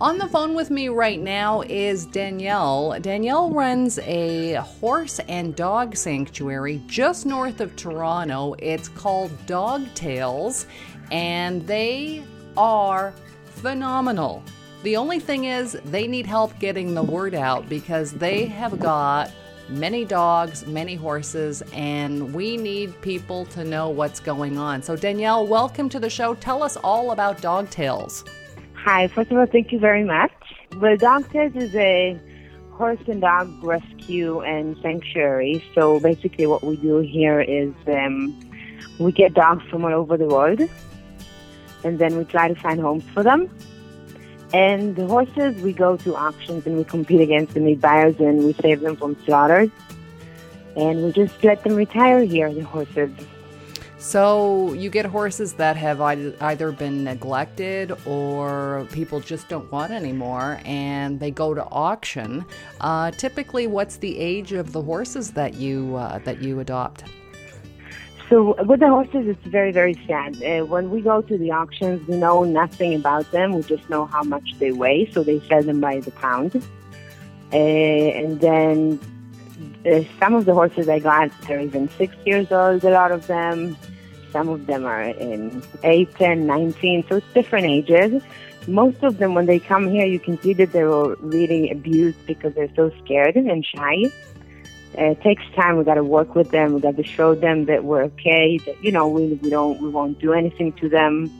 On the phone with me right now is Danielle. Danielle runs a horse and dog sanctuary just north of Toronto. It's called Dog Tales, and they are phenomenal. The only thing is, they need help getting the word out because they have got many dogs, many horses, and we need people to know what's going on. So, Danielle, welcome to the show. Tell us all about Dog Tales. Hi, first of all, thank you very much. Well, Dog Tales is a horse and dog rescue and sanctuary. So basically, what we do here is um, we get dogs from all over the world, and then we try to find homes for them. And the horses, we go to auctions and we compete against the meat buyers and we save them from slaughters. And we just let them retire here, the horses. So you get horses that have either been neglected or people just don't want anymore, and they go to auction. Uh, typically, what's the age of the horses that you uh, that you adopt? So with the horses, it's very very sad. Uh, when we go to the auctions, we know nothing about them. We just know how much they weigh, so they sell them by the pound. Uh, and then uh, some of the horses I got, they're even six years old. A lot of them. Some of them are in 8, 10, 19, so it's different ages. Most of them, when they come here, you can see that they were really abused because they're so scared and shy. Uh, it takes time. We got to work with them. We got to show them that we're okay. That you know we we don't we won't do anything to them.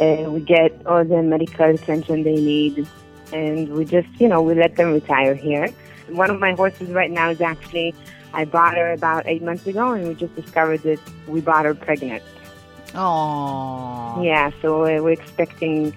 Uh, we get all the medical attention they need, and we just you know we let them retire here. One of my horses right now is actually I bought her about eight months ago, and we just discovered that we bought her pregnant. Oh. Yeah, so we're expecting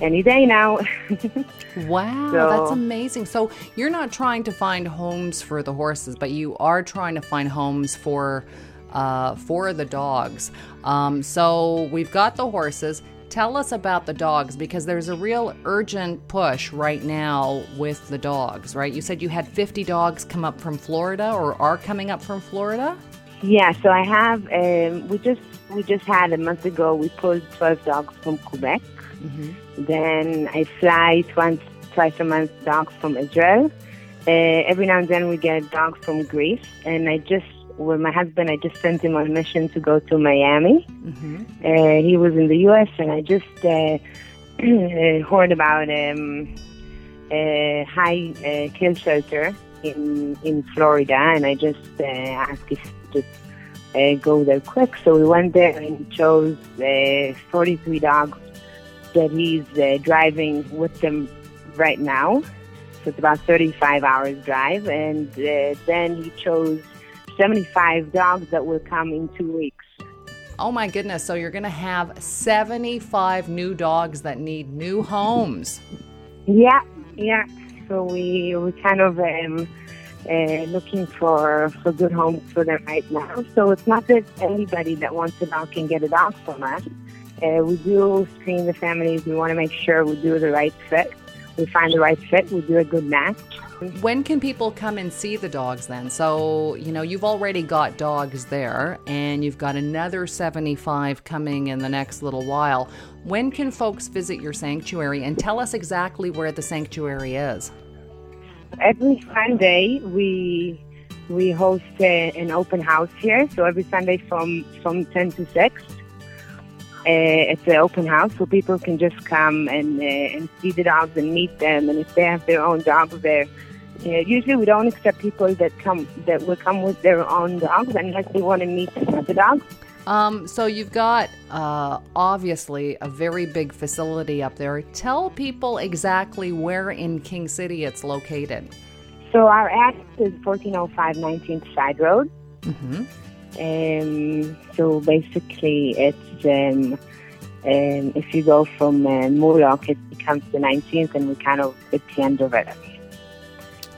any day now. wow, so, that's amazing. So you're not trying to find homes for the horses, but you are trying to find homes for uh, for the dogs. Um, so we've got the horses. Tell us about the dogs because there's a real urgent push right now with the dogs, right? You said you had 50 dogs come up from Florida or are coming up from Florida? Yeah, so I have. Um, we just we just had a month ago. We pulled twelve dogs from Quebec. Mm-hmm. Then I fly twice twice a month dogs from Israel. Uh, every now and then we get dogs from Greece, and I just with my husband, I just sent him on a mission to go to Miami. Mm-hmm. Uh, he was in the U.S., and I just uh, heard about um, a high uh, kill shelter in in Florida, and I just uh, asked if just uh, go there quick. So we went there and chose uh, 43 dogs that he's uh, driving with them right now. So it's about 35 hours drive, and uh, then he chose 75 dogs that will come in two weeks. Oh my goodness! So you're going to have 75 new dogs that need new homes. Yeah, yeah. So we we kind of um, uh, looking for, for good homes for them right now. So it's not that anybody that wants a dog can get a dog from us. Uh, we do screen the families. We want to make sure we do the right fit. We find the right fit. We do a good match. When can people come and see the dogs then? So, you know, you've already got dogs there and you've got another 75 coming in the next little while. When can folks visit your sanctuary and tell us exactly where the sanctuary is? every Sunday we we host a, an open house here. So every Sunday from from ten to six, uh, it's an open house so people can just come and uh, and see the dogs and meet them. And if they have their own dogs uh, usually we don't accept people that come that will come with their own dogs unless they want to meet the dogs. Um, so you've got uh, obviously a very big facility up there. Tell people exactly where in King City it's located. So our address is 1405 19th Side Road. Mm-hmm. Um, so basically, it's um, um, if you go from uh, Moorlock, it becomes the 19th, and we kind of at the end of it.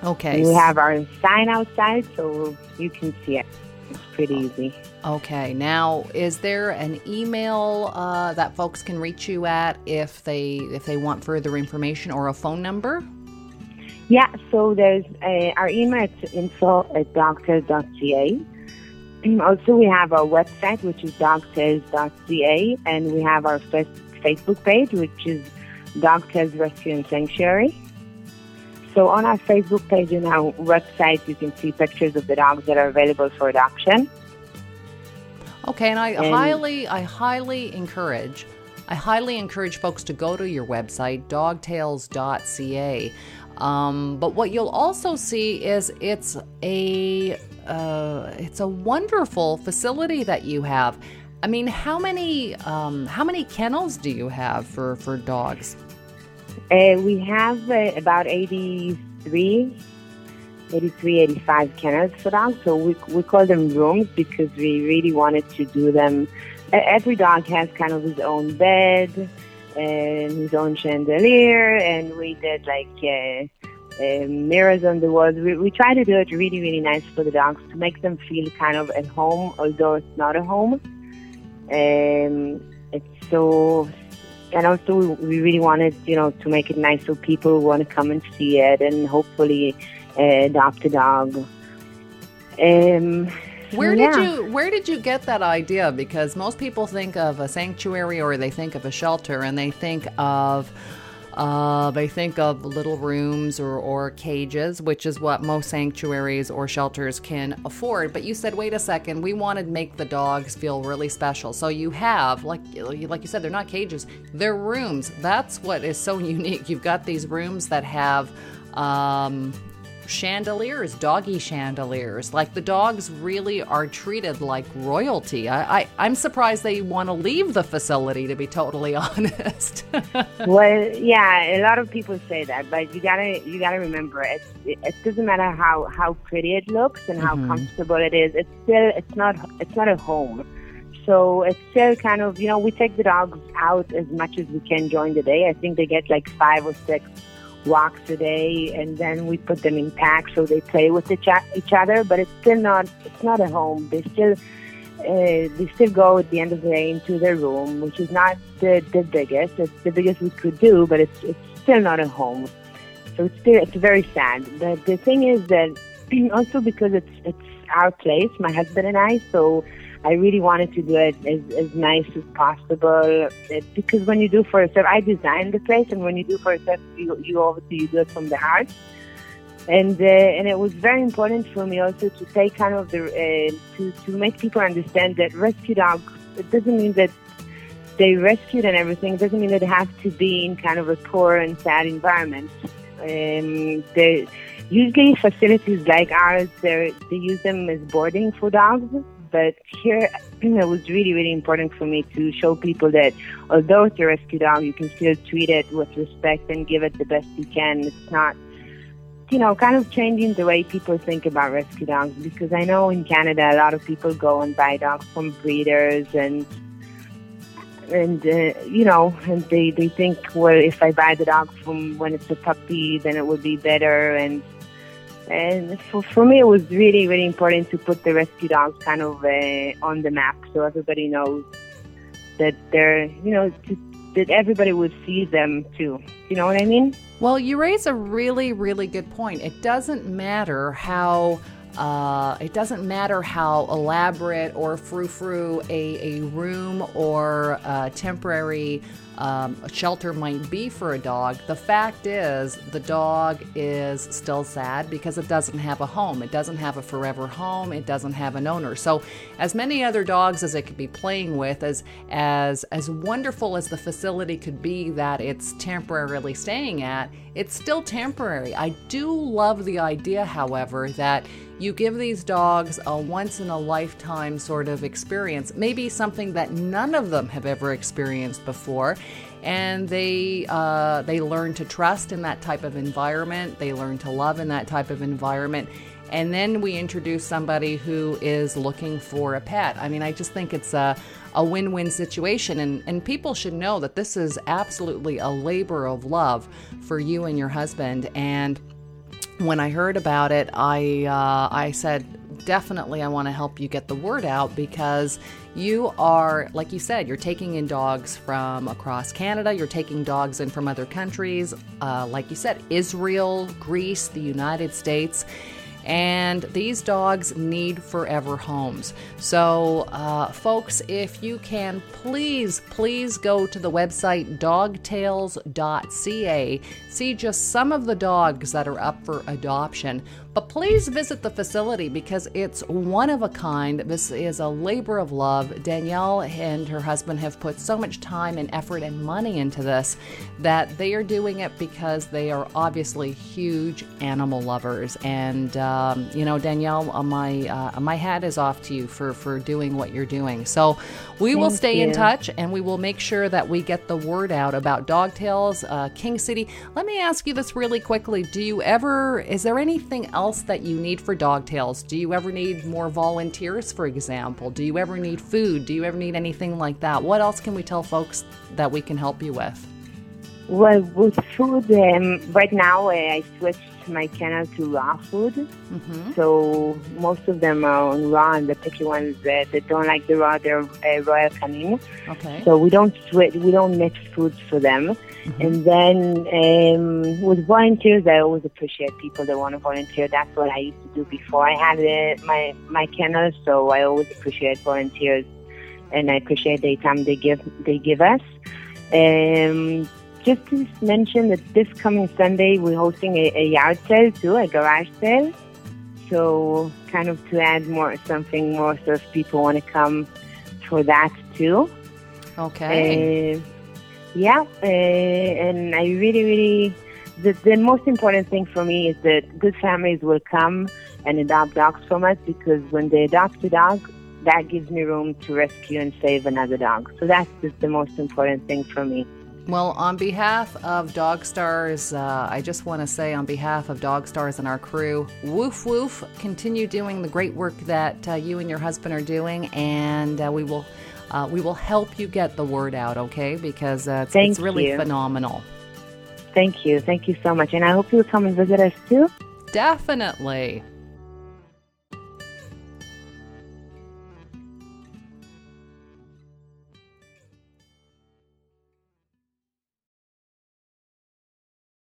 Okay. we have our sign outside, so you can see it. It's pretty easy. Okay. Now, is there an email uh, that folks can reach you at if they if they want further information or a phone number? Yeah. So there's a, our email it's info at dogtales.ca. Also, we have our website, which is dogtales.ca, and we have our first Facebook page, which is Dog Tales Rescue and Sanctuary. So on our Facebook page and our website, you can see pictures of the dogs that are available for adoption. Okay, and I and highly, I highly encourage, I highly encourage folks to go to your website, dogtales.ca. Um, but what you'll also see is it's a uh, it's a wonderful facility that you have. I mean, how many um, how many kennels do you have for for dogs? Uh, we have uh, about 83, 83, 85 kennels for dogs. So we, we call them rooms because we really wanted to do them. Every dog has kind of his own bed and his own chandelier, and we did like uh, uh, mirrors on the walls. We, we try to do it really, really nice for the dogs to make them feel kind of at home, although it's not a home. Um, it's so and also we really wanted, you know, to make it nice so people want to come and see it and hopefully uh, adopt a dog. Um, where did you Where did you get that idea? Because most people think of a sanctuary or they think of a shelter and they think of uh, they think of little rooms or, or cages, which is what most sanctuaries or shelters can afford. But you said, wait a second, we wanted to make the dogs feel really special. So you have, like, like you said, they're not cages, they're rooms. That's what is so unique. You've got these rooms that have um, chandeliers, doggy chandeliers. Like the dogs really are treated like royalty. I, I I'm surprised they want to leave the facility. To be totally honest. well, yeah, a lot of people say that, but you gotta you gotta remember it. It doesn't matter how how pretty it looks and how mm-hmm. comfortable it is. It's still it's not it's not a home. So it's still kind of, you know, we take the dogs out as much as we can during the day. I think they get like five or six walks a day, and then we put them in packs so they play with each, each other. But it's still not it's not a home. They still uh, they still go at the end of the day into their room, which is not the the biggest. It's the biggest we could do, but it's it's still not a home. So it's still it's very sad. But the thing is that also because it's it's our place, my husband and I, so I really wanted to do it as, as nice as possible because when you do for yourself, I designed the place, and when you do for yourself, you, you obviously you do it from the heart. And uh, and it was very important for me also to take kind of the uh, to to make people understand that rescue dogs. It doesn't mean that they rescued and everything. It doesn't mean that they have to be in kind of a poor and sad environment. Um, they usually facilities like ours, they use them as boarding for dogs but here, it was really, really important for me to show people that although it's a rescue dog, you can still treat it with respect and give it the best you can. It's not, you know, kind of changing the way people think about rescue dogs because I know in Canada a lot of people go and buy dogs from breeders and and uh, you know, and they they think, well, if I buy the dog from when it's a puppy, then it would be better, and and for, for me, it was really, really important to put the rescue dogs kind of uh, on the map so everybody knows that they're, you know, to, that everybody would see them too. You know what I mean? Well, you raise a really, really good point. It doesn't matter how. Uh, it doesn't matter how elaborate or frou frou a, a room or a temporary um, a shelter might be for a dog, the fact is the dog is still sad because it doesn't have a home. It doesn't have a forever home. It doesn't have an owner. So, as many other dogs as it could be playing with, as as as wonderful as the facility could be that it's temporarily staying at, it's still temporary. I do love the idea, however, that you give these dogs a once in a lifetime sort of experience, maybe something that none of them have ever experienced before. And they uh, they learn to trust in that type of environment. They learn to love in that type of environment. And then we introduce somebody who is looking for a pet. I mean, I just think it's a, a win win situation. And, and people should know that this is absolutely a labor of love for you and your husband. And when I heard about it, I uh, I said definitely I want to help you get the word out because you are like you said you're taking in dogs from across Canada, you're taking dogs in from other countries, uh, like you said Israel, Greece, the United States. And these dogs need forever homes. So, uh, folks, if you can, please, please go to the website dogtales.ca. See just some of the dogs that are up for adoption. But please visit the facility because it's one of a kind. This is a labor of love. Danielle and her husband have put so much time and effort and money into this that they are doing it because they are obviously huge animal lovers. And um, you know, Danielle, uh, my uh, my hat is off to you for for doing what you're doing. So we Thank will stay you. in touch and we will make sure that we get the word out about Dog Tales, uh, King City. Let me ask you this really quickly: Do you ever? Is there anything else that you need for Dog Tales? Do you ever need more volunteers, for example? Do you ever need food? Do you ever need anything like that? What else can we tell folks that we can help you with? Well, with food, um, right now uh, I switched my kennel to raw food. Mm-hmm. So most of them are on raw, and the picky ones uh, that don't like the raw, they're uh, Royal Canin. Okay. So we don't switch, we don't mix foods for them. And then um, with volunteers, I always appreciate people that want to volunteer. That's what I used to do before I had uh, my my kennel. So I always appreciate volunteers, and I appreciate the time they give they give us. Um, just to mention that this coming Sunday we're hosting a, a yard sale too, a garage sale. So kind of to add more something more, so if people want to come for that too. Okay. Uh, yeah, uh, and I really, really, the, the most important thing for me is that good families will come and adopt dogs from us because when they adopt a dog, that gives me room to rescue and save another dog. So that's just the most important thing for me. Well, on behalf of Dog Stars, uh, I just want to say, on behalf of Dog Stars and our crew, woof woof, continue doing the great work that uh, you and your husband are doing, and uh, we will. Uh, we will help you get the word out, okay? Because uh, it's, it's really you. phenomenal. Thank you. Thank you so much. And I hope you'll come and visit us too. Definitely.